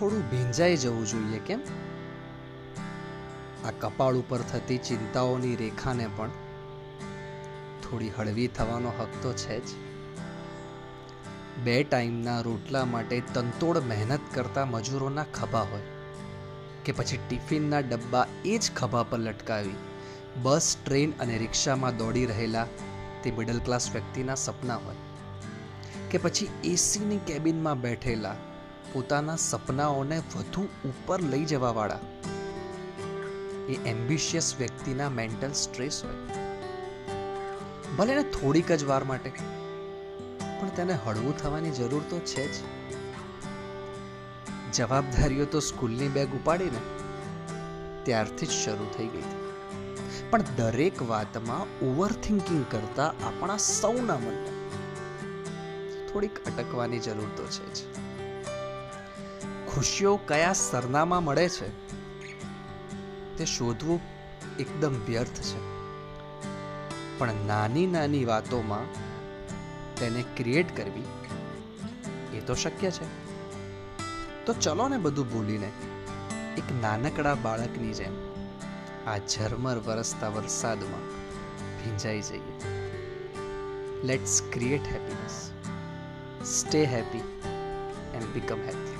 થોડું ભીંજાઈ જવું જોઈએ, કેમ? આ કપાળ ઉપર થતી ચિંતાઓની રેખાને પણ થોડી હળવી થવાનો હક તો છે જ. બે ટાઈમના રોટલા માટે તંતોડ મહેનત કરતા મજૂરોના ખભા હોય કે પછી ટિફિનના ડબ્બા એ જ ખભા પર લટકાવી બસ, ટ્રેન અને રિક્ષામાં દોડી રહેલા તે મિડલ ક્લાસ વ્યક્તિના સપના હોય કે પછી એસીની કેબિનમાં બેઠેલા પોતાના સપનાઓને વધુ ઉપર લઈ જવાવાળા. એ એમ્બિશિયસ વ્યક્તિના મેન્ટલ સ્ટ્રેસ હોય. ભલે ને થોડીક જ વાર માટે, પણ તેને હળવું થવાની જરૂર તો છે જ. જવાબદારીઓ તો સ્કૂલની બેગ ઉપાડીને ત્યારથી જ શરૂ થઈ ગઈ હતી. પણ દરેક વાતમાં ઓવર થિંકિંગ કરતા આપણા સૌના મનને થોડીક અટકવાની જરૂર તો છે જ. ખુશીઓ કયા સરનામાં મળે છે? તે શોધવું એકદમ વ્યર્થ છે. પણ નાની નાની વાતોમાં તેને ક્રિએટ કરવી એ તો શક્ય છે. તો ચલો ને બધું ભૂલીને એક નાનકડા બાળકની જેમ આ ઝરમર વરસતા વરસાદમાં ભીંજાઈ જઈએ. Let's create happiness stay happy and become happy